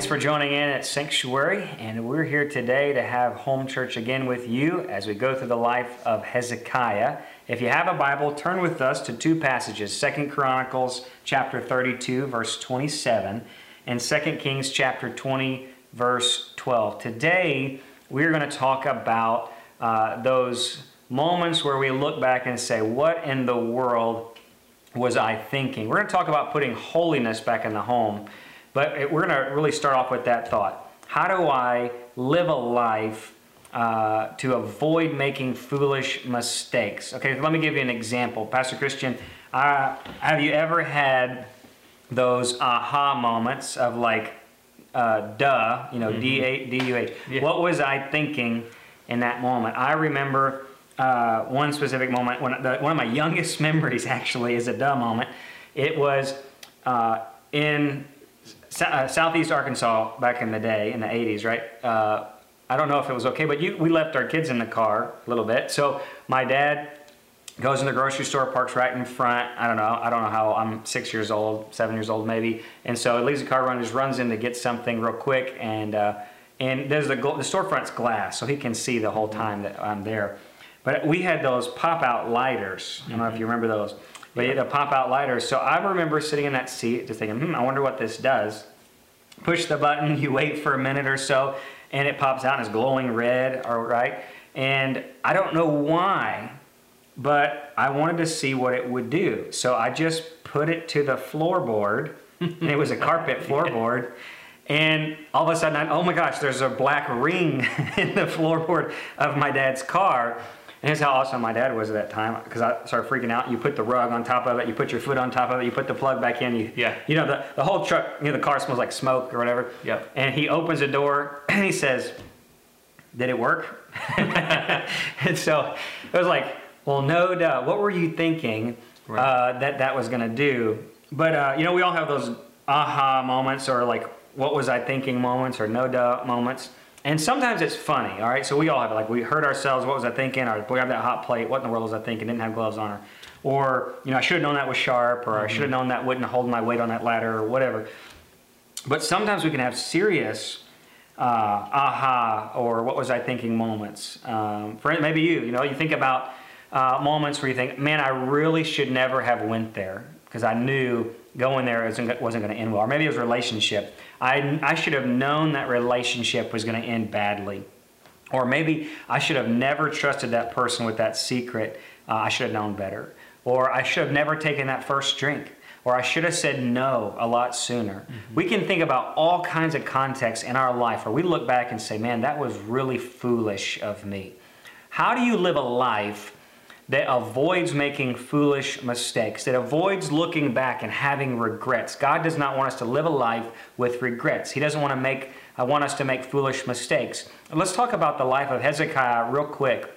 Thanks for joining in at Sanctuary, and we're here today to have home church again with you as we go through the life of Hezekiah. If you have a Bible, turn with us to two passages, Second Chronicles chapter 32 verse 27 and Second Kings chapter 20 verse 12. Today, we're going to talk about uh, those moments where we look back and say, what in the world was I thinking? We're going to talk about putting holiness back in the home. But we're going to really start off with that thought. How do I live a life uh, to avoid making foolish mistakes? Okay, let me give you an example. Pastor Christian, uh, have you ever had those aha moments of like, uh, duh, you know, mm-hmm. D-A-D-U-H. Yeah. What was I thinking in that moment? I remember uh, one specific moment, when the, one of my youngest memories actually is a duh moment. It was uh, in uh, southeast Arkansas back in the day, in the 80s, right? Uh, I don't know if it was okay, but you, we left our kids in the car a little bit. So my dad goes in the grocery store, parks right in front. I don't know. I don't know how. I'm six years old, seven years old maybe, and so he leaves the car running, just runs in to get something real quick, and uh, and there's the the storefront's glass, so he can see the whole time that I'm there. But we had those pop out lighters. I don't know if you remember those. But yeah. the pop out lighters. So I remember sitting in that seat just thinking, hmm, I wonder what this does. Push the button, you wait for a minute or so, and it pops out and it's glowing red, all right? And I don't know why, but I wanted to see what it would do. So I just put it to the floorboard, and it was a carpet floorboard. And all of a sudden, I, oh my gosh, there's a black ring in the floorboard of my dad's car. And here's how awesome my dad was at that time because I started freaking out. You put the rug on top of it, you put your foot on top of it, you put the plug back in. You, yeah. You know, the, the whole truck, you know, the car smells like smoke or whatever. Yep. And he opens the door and he says, Did it work? and so it was like, Well, no doubt. What were you thinking right. uh, that that was going to do? But, uh, you know, we all have those aha moments or like, what was I thinking moments or no doubt moments. And sometimes it's funny, all right? So we all have it. Like we hurt ourselves. What was I thinking? Or we have that hot plate. What in the world was I thinking? Didn't have gloves on. Or, or you know, I should have known that was sharp. Or mm-hmm. I should have known that wouldn't hold my weight on that ladder. Or whatever. But sometimes we can have serious uh, aha or what was I thinking moments. Um, for maybe you, you know, you think about uh, moments where you think, man, I really should never have went there because I knew going there wasn't, wasn't going to end well. Or maybe it was relationship. I, I should have known that relationship was going to end badly. Or maybe I should have never trusted that person with that secret. Uh, I should have known better. Or I should have never taken that first drink. Or I should have said no a lot sooner. Mm-hmm. We can think about all kinds of contexts in our life where we look back and say, man, that was really foolish of me. How do you live a life that avoids making foolish mistakes, that avoids looking back and having regrets. God does not want us to live a life with regrets. He doesn't want to make I uh, want us to make foolish mistakes. Let's talk about the life of Hezekiah real quick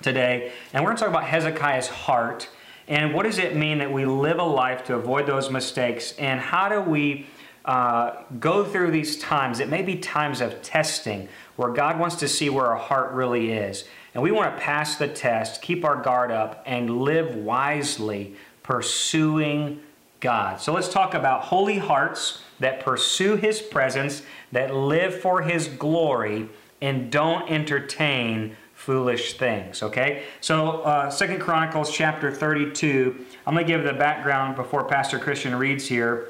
today. And we're going to talk about Hezekiah's heart and what does it mean that we live a life to avoid those mistakes and how do we uh, go through these times? It may be times of testing where God wants to see where our heart really is. And we want to pass the test, keep our guard up, and live wisely, pursuing God. So let's talk about holy hearts that pursue His presence, that live for His glory, and don't entertain foolish things. Okay? So uh, Second Chronicles chapter 32. I'm going to give the background before Pastor Christian reads here.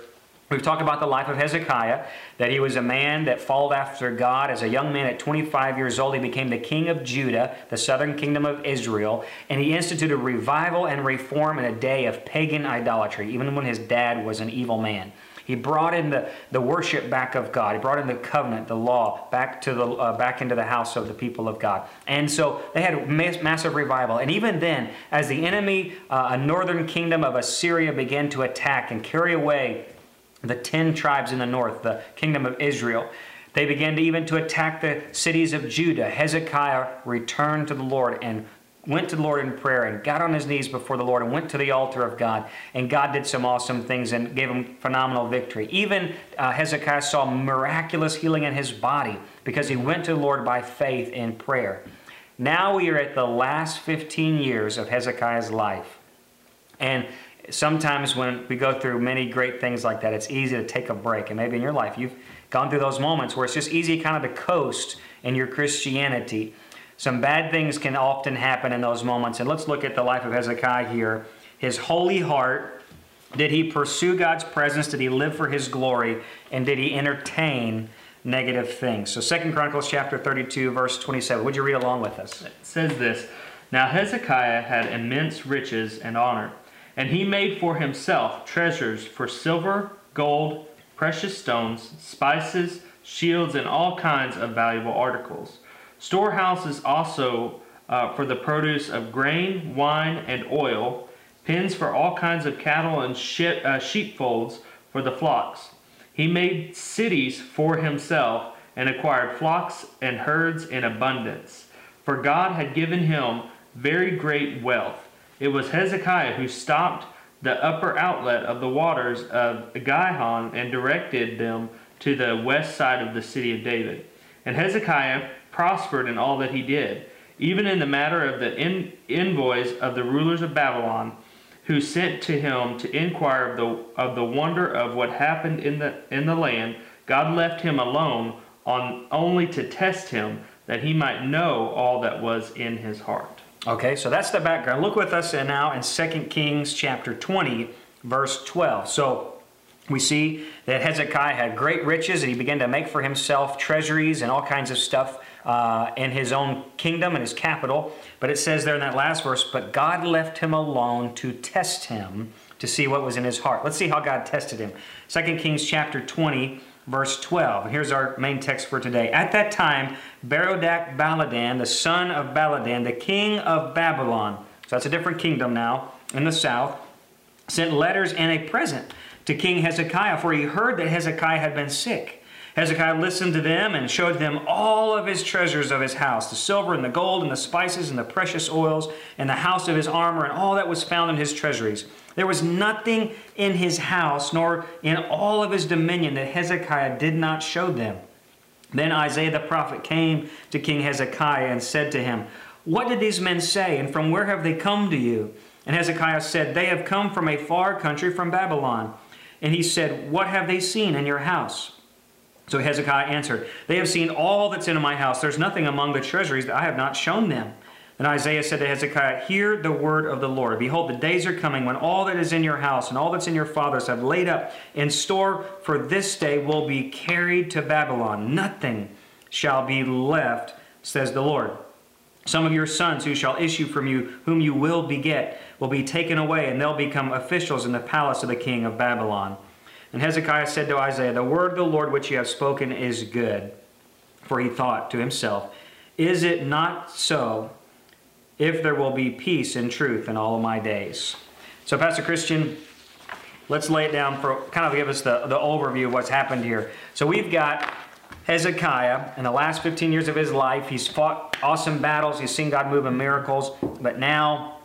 We've talked about the life of Hezekiah, that he was a man that followed after God. As a young man at 25 years old, he became the king of Judah, the southern kingdom of Israel, and he instituted revival and reform in a day of pagan idolatry, even when his dad was an evil man. He brought in the, the worship back of God. He brought in the covenant, the law, back to the uh, back into the house of the people of God. And so they had mass, massive revival. And even then, as the enemy, uh, a northern kingdom of Assyria, began to attack and carry away the ten tribes in the north, the kingdom of Israel. They began to even to attack the cities of Judah. Hezekiah returned to the Lord and went to the Lord in prayer and got on his knees before the Lord and went to the altar of God. And God did some awesome things and gave him phenomenal victory. Even uh, Hezekiah saw miraculous healing in his body because he went to the Lord by faith in prayer. Now we are at the last 15 years of Hezekiah's life. And sometimes when we go through many great things like that, it's easy to take a break. And maybe in your life, you've gone through those moments where it's just easy kind of to coast in your Christianity. Some bad things can often happen in those moments. And let's look at the life of Hezekiah here. His holy heart did he pursue God's presence? Did he live for his glory? And did he entertain negative things? So Second Chronicles chapter 32, verse 27. Would you read along with us? It says this Now Hezekiah had immense riches and honor, and he made for himself treasures for silver, gold, precious stones, spices, shields, and all kinds of valuable articles. Storehouses also uh, for the produce of grain, wine, and oil pens for all kinds of cattle and uh, sheepfolds for the flocks. He made cities for himself and acquired flocks and herds in abundance. For God had given him very great wealth. It was Hezekiah who stopped the upper outlet of the waters of Gihon and directed them to the west side of the city of David. And Hezekiah prospered in all that he did, even in the matter of the envoys of the rulers of Babylon who sent to him to inquire of the, of the wonder of what happened in the, in the land, God left him alone on only to test him that he might know all that was in his heart. Okay, so that's the background. Look with us now in 2 Kings chapter 20, verse 12. So we see that Hezekiah had great riches and he began to make for himself treasuries and all kinds of stuff uh, in his own kingdom and his capital. But it says there in that last verse, but God left him alone to test him to see what was in his heart. Let's see how God tested him. 2 Kings chapter 20, verse 12. Here's our main text for today. At that time, Berodach Baladan, the son of Baladan, the king of Babylon, so that's a different kingdom now in the south, sent letters and a present to King Hezekiah, for he heard that Hezekiah had been sick. Hezekiah listened to them and showed them all of his treasures of his house the silver and the gold and the spices and the precious oils and the house of his armor and all that was found in his treasuries. There was nothing in his house nor in all of his dominion that Hezekiah did not show them. Then Isaiah the prophet came to King Hezekiah and said to him, What did these men say, and from where have they come to you? And Hezekiah said, They have come from a far country, from Babylon. And he said, What have they seen in your house? So Hezekiah answered, They have seen all that's in my house. There's nothing among the treasuries that I have not shown them. And Isaiah said to Hezekiah, Hear the word of the Lord. Behold, the days are coming when all that is in your house and all that's in your father's have laid up in store for this day will be carried to Babylon. Nothing shall be left, says the Lord. Some of your sons who shall issue from you, whom you will beget, will be taken away, and they'll become officials in the palace of the king of Babylon. And Hezekiah said to Isaiah, The word of the Lord which you have spoken is good. For he thought to himself, Is it not so if there will be peace and truth in all of my days? So, Pastor Christian, let's lay it down for kind of give us the, the overview of what's happened here. So, we've got Hezekiah, in the last 15 years of his life, he's fought awesome battles, he's seen God move in miracles, but now,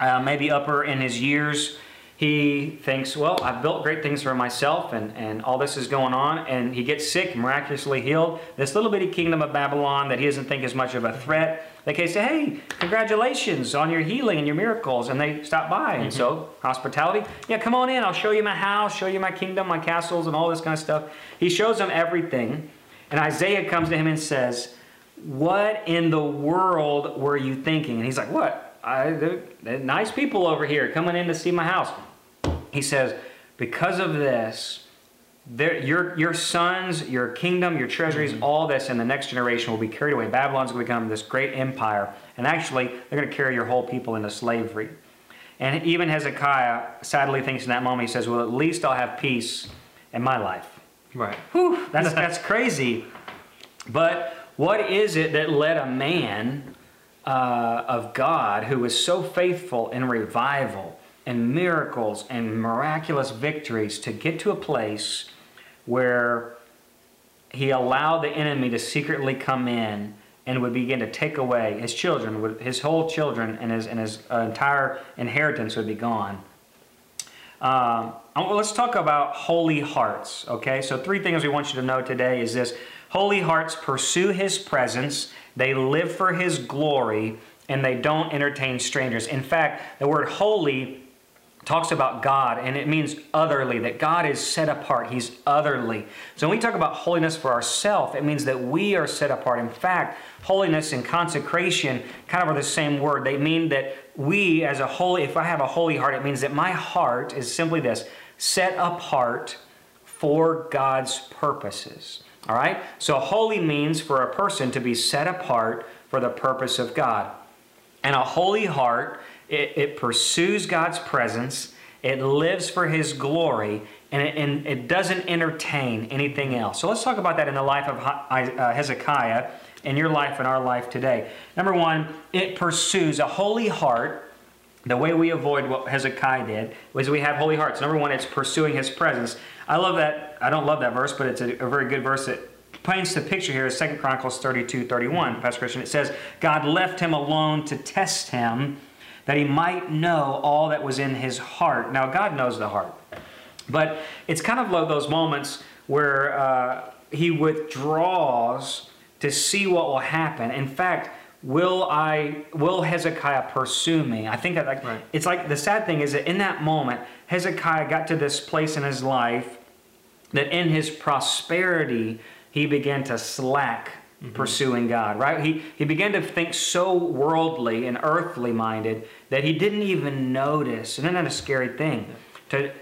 uh, maybe upper in his years, he thinks, well, I've built great things for myself and, and all this is going on. And he gets sick, miraculously healed. This little bitty kingdom of Babylon that he doesn't think is much of a threat, they can say, hey, congratulations on your healing and your miracles. And they stop by. Mm-hmm. And so, hospitality, yeah, come on in. I'll show you my house, show you my kingdom, my castles, and all this kind of stuff. He shows them everything. And Isaiah comes to him and says, what in the world were you thinking? And he's like, what? I, they're, they're nice people over here coming in to see my house. He says, because of this, your, your sons, your kingdom, your treasuries, mm-hmm. all this, and the next generation will be carried away. Babylon's going to become this great empire. And actually, they're going to carry your whole people into slavery. And even Hezekiah sadly thinks in that moment, he says, Well, at least I'll have peace in my life. Right. Whew, that's, that's crazy. But what is it that led a man uh, of God who was so faithful in revival and miracles and miraculous victories to get to a place where he allowed the enemy to secretly come in and would begin to take away his children, his whole children, and his, and his uh, entire inheritance would be gone. Um, let's talk about holy hearts, okay? So, three things we want you to know today is this Holy hearts pursue his presence, they live for his glory, and they don't entertain strangers. In fact, the word holy talks about God, and it means otherly, that God is set apart. He's otherly. So when we talk about holiness for ourselves, it means that we are set apart. In fact, holiness and consecration kind of are the same word. They mean that we, as a holy, if I have a holy heart, it means that my heart is simply this set apart for God's purposes. All right? So holy means for a person to be set apart for the purpose of God. And a holy heart it, it pursues God's presence, it lives for His glory, and it, and it, doesn't entertain anything else. So let's talk about that in the life of uh, Hezekiah, in your life and our life today. Number one, it pursues a holy heart. The way we avoid what Hezekiah did was we have holy hearts. Number one, it's pursuing his presence. I love that. I don't love that verse, but it's a, a very good verse that paints the picture here is 2 Chronicles 32 31, Pastor Christian. It says, God left him alone to test him that he might know all that was in his heart. Now, God knows the heart. But it's kind of like those moments where uh, he withdraws to see what will happen. In fact, will I will Hezekiah pursue me? I think that like right. it's like the sad thing is that in that moment, Hezekiah got to this place in his life that in his prosperity he began to slack mm-hmm. pursuing God, right? He, he began to think so worldly and earthly minded that he didn't even notice. And isn't that a scary thing? To,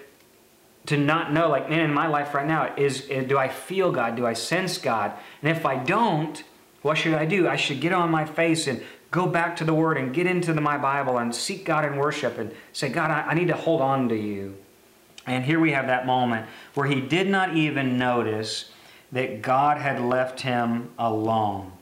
to not know, like, man, in my life right now, is, do I feel God? Do I sense God? And if I don't, what should I do? I should get on my face and go back to the Word and get into the, my Bible and seek God in worship and say, God, I, I need to hold on to you. And here we have that moment where he did not even notice that God had left him alone.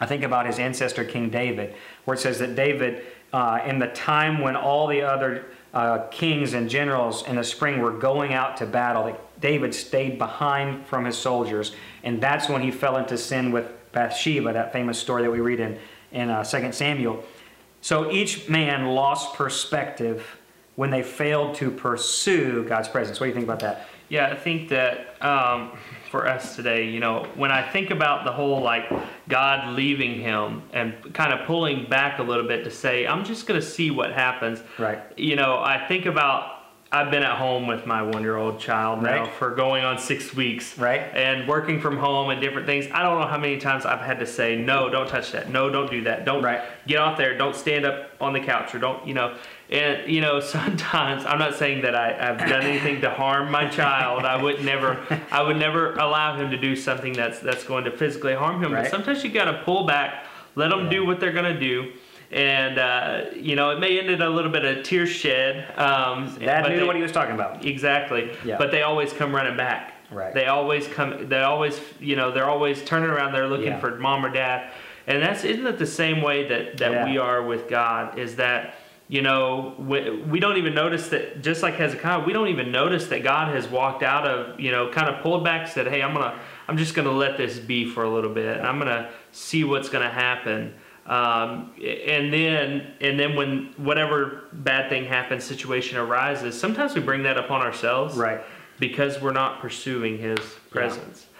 I think about his ancestor, King David, where it says that David, uh, in the time when all the other uh, kings and generals in the spring were going out to battle, that David stayed behind from his soldiers. And that's when he fell into sin with Bathsheba, that famous story that we read in, in uh, 2 Samuel. So each man lost perspective when they failed to pursue God's presence. What do you think about that? Yeah, I think that um, for us today, you know, when I think about the whole like God leaving him and kind of pulling back a little bit to say, I'm just going to see what happens. Right. You know, I think about I've been at home with my one year old child now right. for going on six weeks. Right. And working from home and different things. I don't know how many times I've had to say, no, don't touch that. No, don't do that. Don't right. get off there. Don't stand up on the couch or don't, you know. And, you know, sometimes I'm not saying that I, have done anything to harm my child. I would never, I would never allow him to do something that's, that's going to physically harm him. Right. But sometimes you got to pull back, let them yeah. do what they're going to do and uh, you know it may end in a little bit of tears shed. Um, Dad knew they, what he was talking about. Exactly. Yeah. But they always come running back. Right. They always come. They always, you know, they're always turning around. They're looking yeah. for mom or dad, and that's isn't it the same way that that we are with God? Is that you know we, we don't even notice that just like Hezekiah, we don't even notice that God has walked out of you know kind of pulled back, said, hey, I'm gonna I'm just gonna let this be for a little bit, and I'm gonna see what's gonna happen. Um, and then and then when whatever bad thing happens, situation arises, sometimes we bring that upon ourselves, right? Because we're not pursuing His presence. Yeah.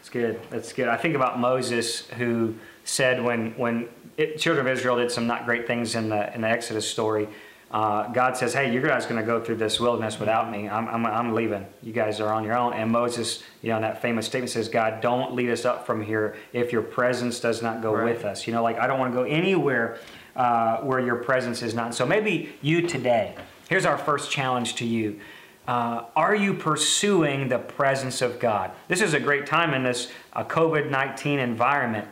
It's good. That's good. I think about Moses, who said when when it, children of Israel did some not great things in the in the Exodus story uh, God says, hey, you guys going to go through this wilderness without me. I'm, I'm, I'm leaving. You guys are on your own. And Moses, you know, in that famous statement says, God, don't lead us up from here if your presence does not go right. with us. You know, like I don't want to go anywhere uh, where your presence is not. So maybe you today, here's our first challenge to you. Uh, are you pursuing the presence of God? This is a great time in this uh, COVID 19 environment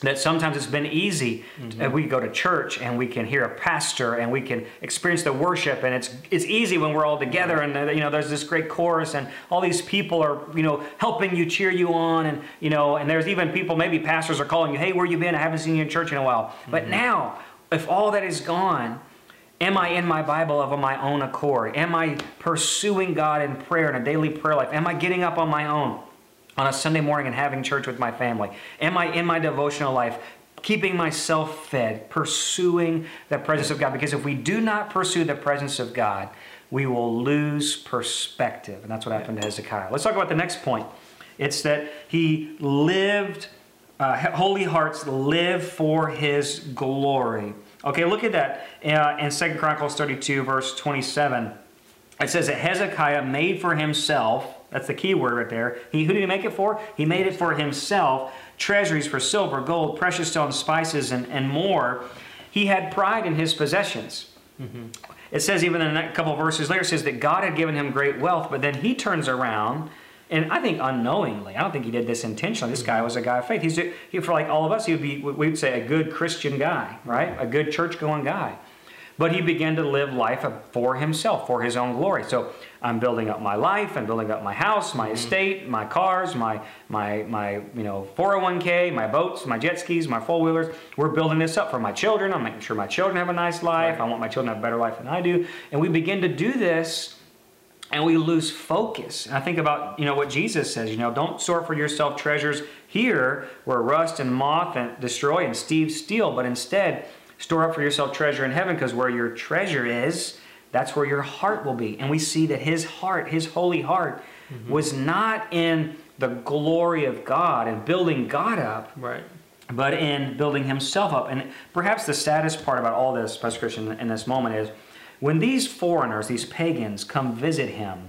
that sometimes it's been easy. Mm-hmm. We go to church and we can hear a pastor and we can experience the worship and it's it's easy when we're all together and uh, you know there's this great chorus and all these people are you know helping you cheer you on and you know and there's even people maybe pastors are calling you hey where you been I haven't seen you in church in a while. Mm-hmm. But now if all that is gone Am I in my Bible of my own accord? Am I pursuing God in prayer in a daily prayer life? Am I getting up on my own? On a Sunday morning and having church with my family? Am I in my devotional life keeping myself fed, pursuing the presence of God? Because if we do not pursue the presence of God, we will lose perspective. And that's what happened to Hezekiah. Let's talk about the next point. It's that he lived, uh, holy hearts live for his glory. Okay, look at that uh, in Second Chronicles 32, verse 27. It says that Hezekiah made for himself, that's the key word right there. He, who did he make it for? He made it for himself treasuries for silver, gold, precious stones, spices, and, and more. He had pride in his possessions. Mm-hmm. It says, even in a couple verses later, says that God had given him great wealth, but then he turns around and I think unknowingly, I don't think he did this intentionally. This guy was a guy of faith. He's he, for like all of us, he would be we would say a good Christian guy, right? A good church going guy. But he began to live life for himself, for his own glory. So I'm building up my life, I'm building up my house, my mm-hmm. estate, my cars, my my my you know 401k, my boats, my jet skis, my four wheelers. We're building this up for my children. I'm making sure my children have a nice life. Right. I want my children to have a better life than I do. And we begin to do this and we lose focus. And I think about, you know, what Jesus says, you know, don't store for yourself treasures here where rust and moth and destroy and thieves steal, but instead store up for yourself treasure in heaven because where your treasure is, that's where your heart will be. And we see that his heart, his holy heart, mm-hmm. was not in the glory of God and building God up. Right. But in building himself up. And perhaps the saddest part about all this, Pastor Christian, in this moment is when these foreigners, these pagans, come visit him,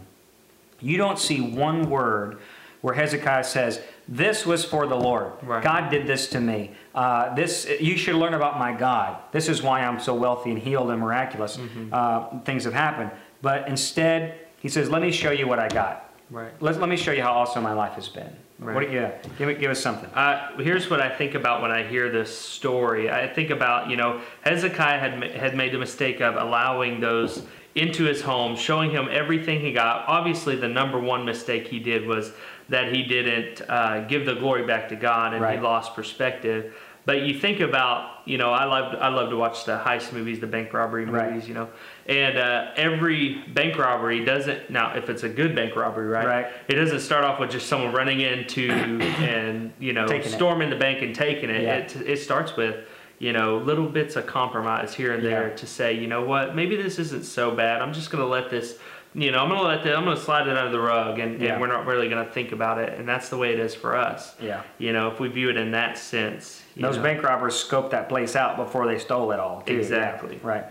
you don't see one word where Hezekiah says, "This was for the Lord. Right. God did this to me. Uh, this you should learn about my God. This is why I'm so wealthy and healed and miraculous. Mm-hmm. Uh, things have happened." But instead, he says, "Let me show you what I got. Right. Let, let me show you how awesome my life has been." Right. What, yeah, give, me, give us something. Uh, here's what I think about when I hear this story. I think about, you know, Hezekiah had, had made the mistake of allowing those into his home, showing him everything he got. Obviously, the number one mistake he did was that he didn't uh, give the glory back to God and right. he lost perspective. But you think about, you know, I love I love to watch the heist movies, the bank robbery movies, right. you know, and uh, every bank robbery doesn't now if it's a good bank robbery, right? Right. It doesn't start off with just someone running into and you know taking storming it. the bank and taking it. Yeah. It it starts with you know little bits of compromise here and there yeah. to say, you know what, maybe this isn't so bad. I'm just going to let this you know, I'm gonna let the, I'm gonna slide it under the rug, and, yeah. and, we're not really gonna think about it, and that's the way it is for us. Yeah. You know, if we view it in that sense. Those know. bank robbers scoped that place out before they stole it all. Too. Exactly. Yeah. Right.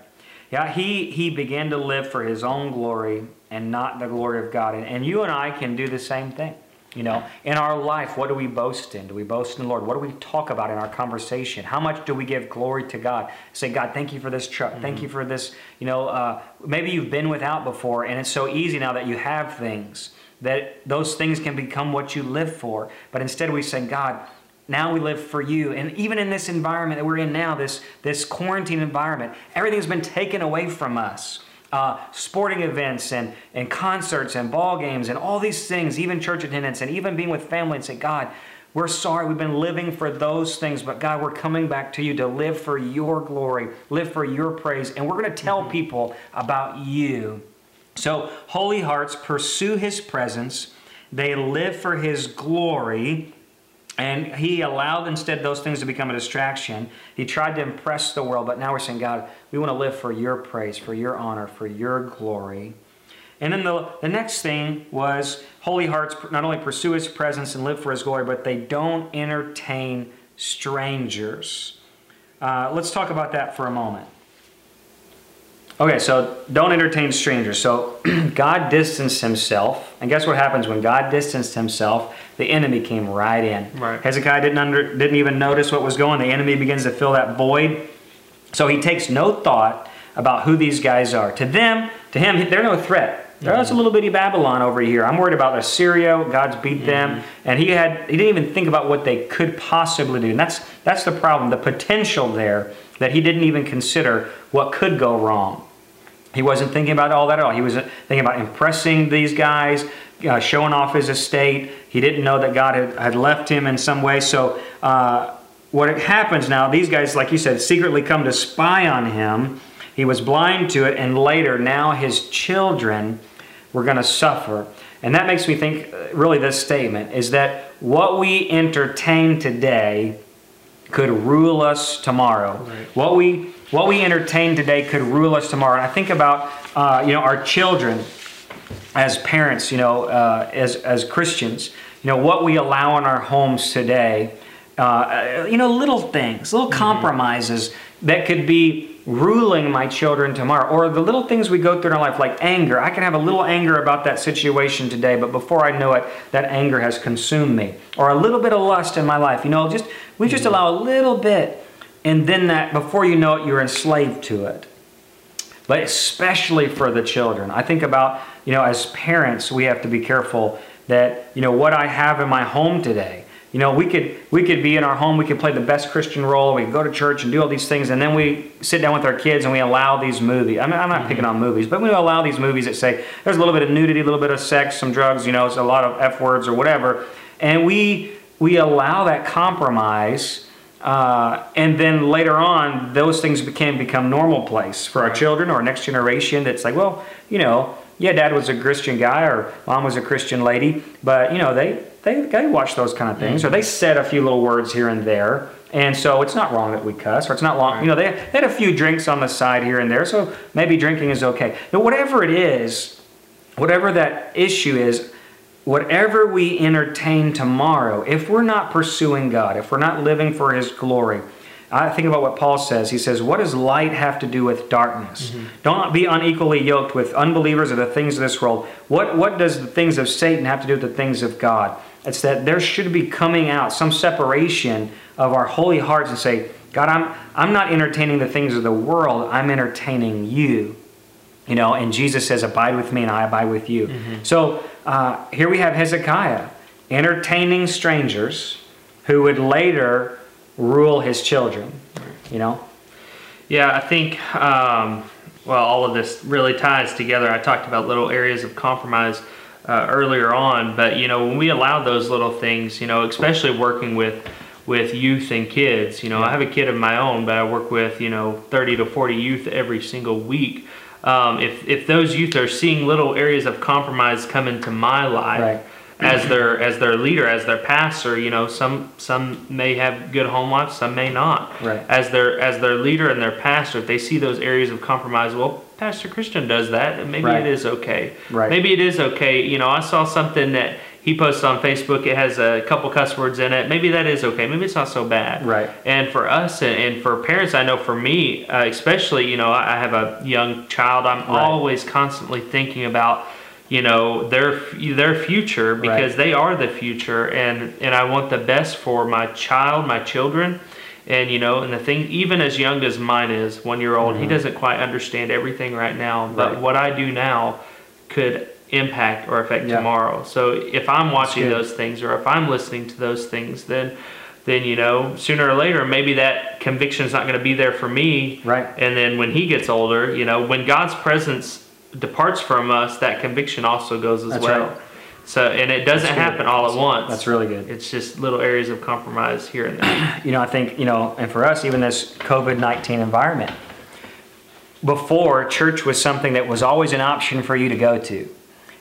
Yeah. He he began to live for his own glory and not the glory of God, and, and you and I can do the same thing. You know, in our life, what do we boast in? Do we boast in the Lord? What do we talk about in our conversation? How much do we give glory to God? Say, God, thank you for this truck. Mm-hmm. Thank you for this. You know, uh, maybe you've been without before, and it's so easy now that you have things that those things can become what you live for. But instead, we say, God, now we live for you. And even in this environment that we're in now, this, this quarantine environment, everything's been taken away from us uh, sporting events and, and concerts and ball games and all these things, even church attendance and even being with family and say, God, we're sorry we've been living for those things, but God, we're coming back to you to live for your glory, live for your praise, and we're going to tell mm-hmm. people about you. So, holy hearts pursue his presence, they live for his glory, and he allowed instead those things to become a distraction. He tried to impress the world, but now we're saying, God, we want to live for your praise, for your honor, for your glory. And then the, the next thing was holy hearts not only pursue his presence and live for his glory, but they don't entertain strangers. Uh, let's talk about that for a moment. Okay, so don't entertain strangers. So God distanced himself, and guess what happens when God distanced himself? The enemy came right in. Right. Hezekiah didn't under, didn't even notice what was going. The enemy begins to fill that void. So he takes no thought about who these guys are. To them, to him, they're no threat. There's mm-hmm. a little bitty Babylon over here. I'm worried about Assyria. God's beat them, mm-hmm. and he had he didn't even think about what they could possibly do. And that's that's the problem. The potential there that he didn't even consider what could go wrong. He wasn't thinking about all that at all. He was thinking about impressing these guys, uh, showing off his estate. He didn't know that God had, had left him in some way. So, uh, what happens now, these guys, like you said, secretly come to spy on him. He was blind to it, and later, now his children were going to suffer. And that makes me think uh, really this statement is that what we entertain today could rule us tomorrow. Right. What we what we entertain today could rule us tomorrow. And I think about uh, you know our children as parents, you know, uh, as as Christians, you know, what we allow in our homes today. Uh, you know, little things, little mm-hmm. compromises that could be ruling my children tomorrow. Or the little things we go through in our life, like anger. I can have a little anger about that situation today, but before I know it, that anger has consumed me. Or a little bit of lust in my life. You know, just we just mm-hmm. allow a little bit, and then that before you know it, you're enslaved to it. But especially for the children. I think about, you know, as parents, we have to be careful that, you know, what I have in my home today you know, we could we could be in our home, we could play the best Christian role, we could go to church and do all these things, and then we sit down with our kids and we allow these movies. I mean, I'm not mm-hmm. picking on movies, but we allow these movies that say there's a little bit of nudity, a little bit of sex, some drugs, you know, it's a lot of f words or whatever, and we we allow that compromise. Uh, and then later on, those things can become normal place for our children or next generation. That's like, well, you know, yeah, dad was a Christian guy or mom was a Christian lady, but you know, they they, they watch those kind of things, mm-hmm. or they said a few little words here and there. And so it's not wrong that we cuss, or it's not wrong. Right. You know, they, they had a few drinks on the side here and there, so maybe drinking is okay. But whatever it is, whatever that issue is, whatever we entertain tomorrow, if we're not pursuing God, if we're not living for His glory, I think about what Paul says. He says, What does light have to do with darkness? Mm-hmm. Don't be unequally yoked with unbelievers or the things of this world. What, what does the things of Satan have to do with the things of God? It's that there should be coming out some separation of our holy hearts and say, God, I'm, I'm not entertaining the things of the world, I'm entertaining you. You know, and Jesus says, Abide with me and I abide with you. Mm-hmm. So uh, here we have Hezekiah entertaining strangers who would later rule his children. You know? Yeah, I think, um, well, all of this really ties together. I talked about little areas of compromise uh, earlier on. But you know, when we allow those little things, you know, especially working with with youth and kids, you know, I have a kid of my own, but I work with you know 30 to 40 youth every single week. Um, if if those youth are seeing little areas of compromise come into my life. Right as their as their leader, as their pastor. You know, some some may have good home life, some may not. Right. As their as their leader and their pastor, if they see those areas of compromise, well, Pastor Christian does that, maybe right. it is okay. Right. Maybe it is okay. You know, I saw something that he posted on Facebook. It has a couple cuss words in it. Maybe that is okay. Maybe it's not so bad. Right. And for us and, and for parents, I know for me, uh, especially, you know, I have a young child. I'm right. always constantly thinking about, you know, their their future because right. they are the future, and and I want the best for my child, my children and you know and the thing even as young as mine is one year old mm-hmm. he doesn't quite understand everything right now but right. what i do now could impact or affect yeah. tomorrow so if i'm watching those things or if i'm listening to those things then then you know sooner or later maybe that conviction is not going to be there for me right and then when he gets older you know when god's presence departs from us that conviction also goes as That's well right. So, and it doesn't happen all at once. That's really good. It's just little areas of compromise here and there. you know, I think, you know, and for us, even this COVID 19 environment, before church was something that was always an option for you to go to.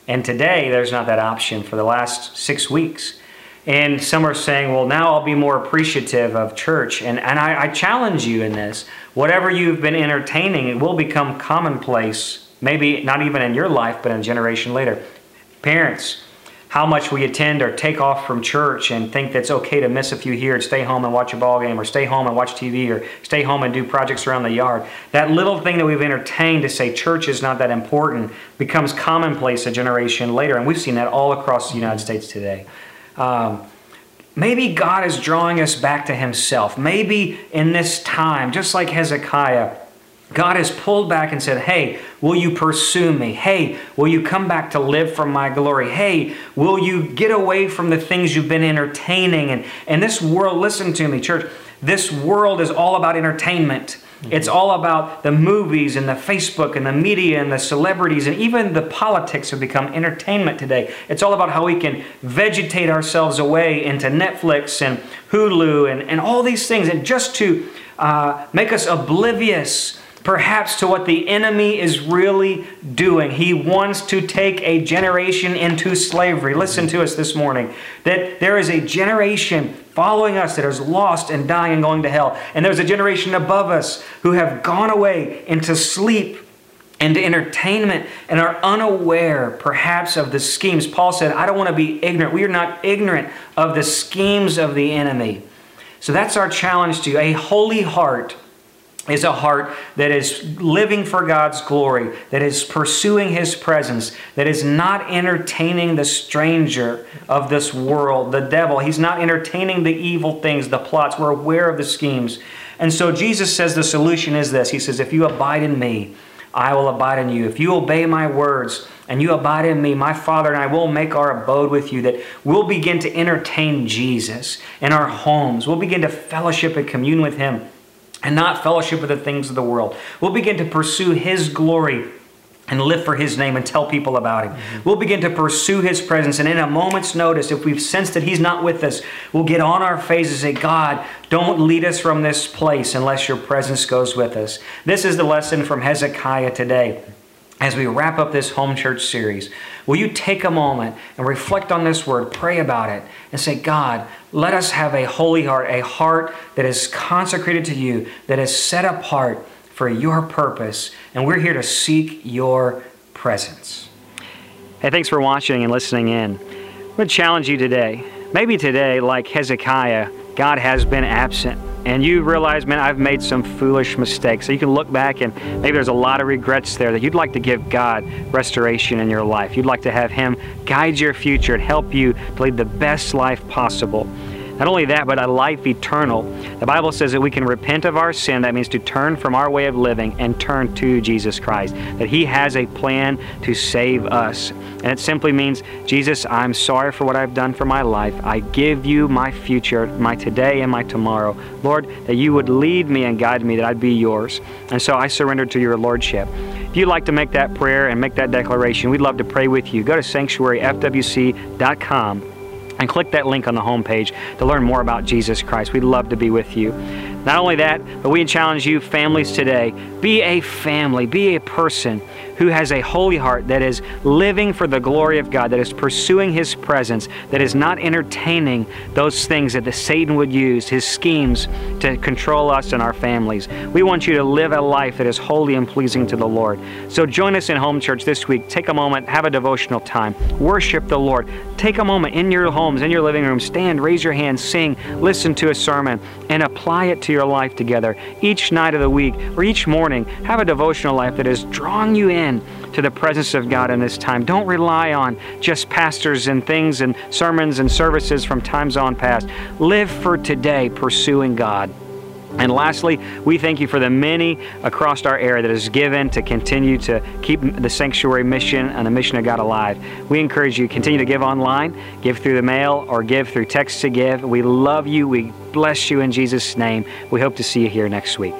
And today, there's not that option for the last six weeks. And some are saying, well, now I'll be more appreciative of church. And, and I, I challenge you in this. Whatever you've been entertaining, it will become commonplace, maybe not even in your life, but in a generation later. Parents, how much we attend or take off from church and think that's okay to miss a few here and stay home and watch a ball game or stay home and watch TV or stay home and do projects around the yard. That little thing that we've entertained to say church is not that important becomes commonplace a generation later. And we've seen that all across the United States today. Um, maybe God is drawing us back to Himself. Maybe in this time, just like Hezekiah, God has pulled back and said, Hey, will you pursue me? Hey, will you come back to live for my glory? Hey, will you get away from the things you've been entertaining? And, and this world, listen to me, church, this world is all about entertainment. Mm-hmm. It's all about the movies and the Facebook and the media and the celebrities and even the politics have become entertainment today. It's all about how we can vegetate ourselves away into Netflix and Hulu and, and all these things and just to uh, make us oblivious perhaps to what the enemy is really doing. He wants to take a generation into slavery. Listen to us this morning that there is a generation following us that is lost and dying and going to hell. And there's a generation above us who have gone away into sleep and entertainment and are unaware perhaps of the schemes. Paul said, I don't want to be ignorant. We are not ignorant of the schemes of the enemy. So that's our challenge to you a holy heart is a heart that is living for God's glory, that is pursuing His presence, that is not entertaining the stranger of this world, the devil. He's not entertaining the evil things, the plots. We're aware of the schemes. And so Jesus says the solution is this He says, If you abide in me, I will abide in you. If you obey my words and you abide in me, my Father and I will make our abode with you, that we'll begin to entertain Jesus in our homes. We'll begin to fellowship and commune with Him and not fellowship with the things of the world. We'll begin to pursue His glory and live for His name and tell people about Him. Mm-hmm. We'll begin to pursue His presence. And in a moment's notice, if we've sensed that He's not with us, we'll get on our faces and say, God, don't lead us from this place unless your presence goes with us. This is the lesson from Hezekiah today as we wrap up this home church series, will you take a moment and reflect on this word, pray about it, and say, God, let us have a holy heart, a heart that is consecrated to you, that is set apart for your purpose, and we're here to seek your presence. Hey, thanks for watching and listening in. I'm going to challenge you today. Maybe today, like Hezekiah, God has been absent and you realize, man, I've made some foolish mistakes. So you can look back and maybe there's a lot of regrets there that you'd like to give God restoration in your life. You'd like to have Him guide your future and help you to lead the best life possible. Not only that, but a life eternal. The Bible says that we can repent of our sin. That means to turn from our way of living and turn to Jesus Christ. That He has a plan to save us. And it simply means, Jesus, I'm sorry for what I've done for my life. I give you my future, my today and my tomorrow. Lord, that you would lead me and guide me, that I'd be yours. And so I surrender to your Lordship. If you'd like to make that prayer and make that declaration, we'd love to pray with you. Go to sanctuaryfwc.com and click that link on the homepage to learn more about Jesus Christ. We'd love to be with you. Not only that, but we challenge you, families today, be a family, be a person who has a holy heart that is living for the glory of God, that is pursuing His presence, that is not entertaining those things that the Satan would use, his schemes to control us and our families. We want you to live a life that is holy and pleasing to the Lord. So join us in home church this week. Take a moment, have a devotional time, worship the Lord. Take a moment in your homes, in your living room, stand, raise your hands, sing, listen to a sermon, and apply it to your life together. Each night of the week or each morning, have a devotional life that is drawing you in in to the presence of God in this time. Don't rely on just pastors and things and sermons and services from times on past. Live for today, pursuing God. And lastly, we thank you for the many across our area that is given to continue to keep the sanctuary mission and the mission of God alive. We encourage you continue to give online, give through the mail, or give through text to give. We love you. We bless you in Jesus' name. We hope to see you here next week.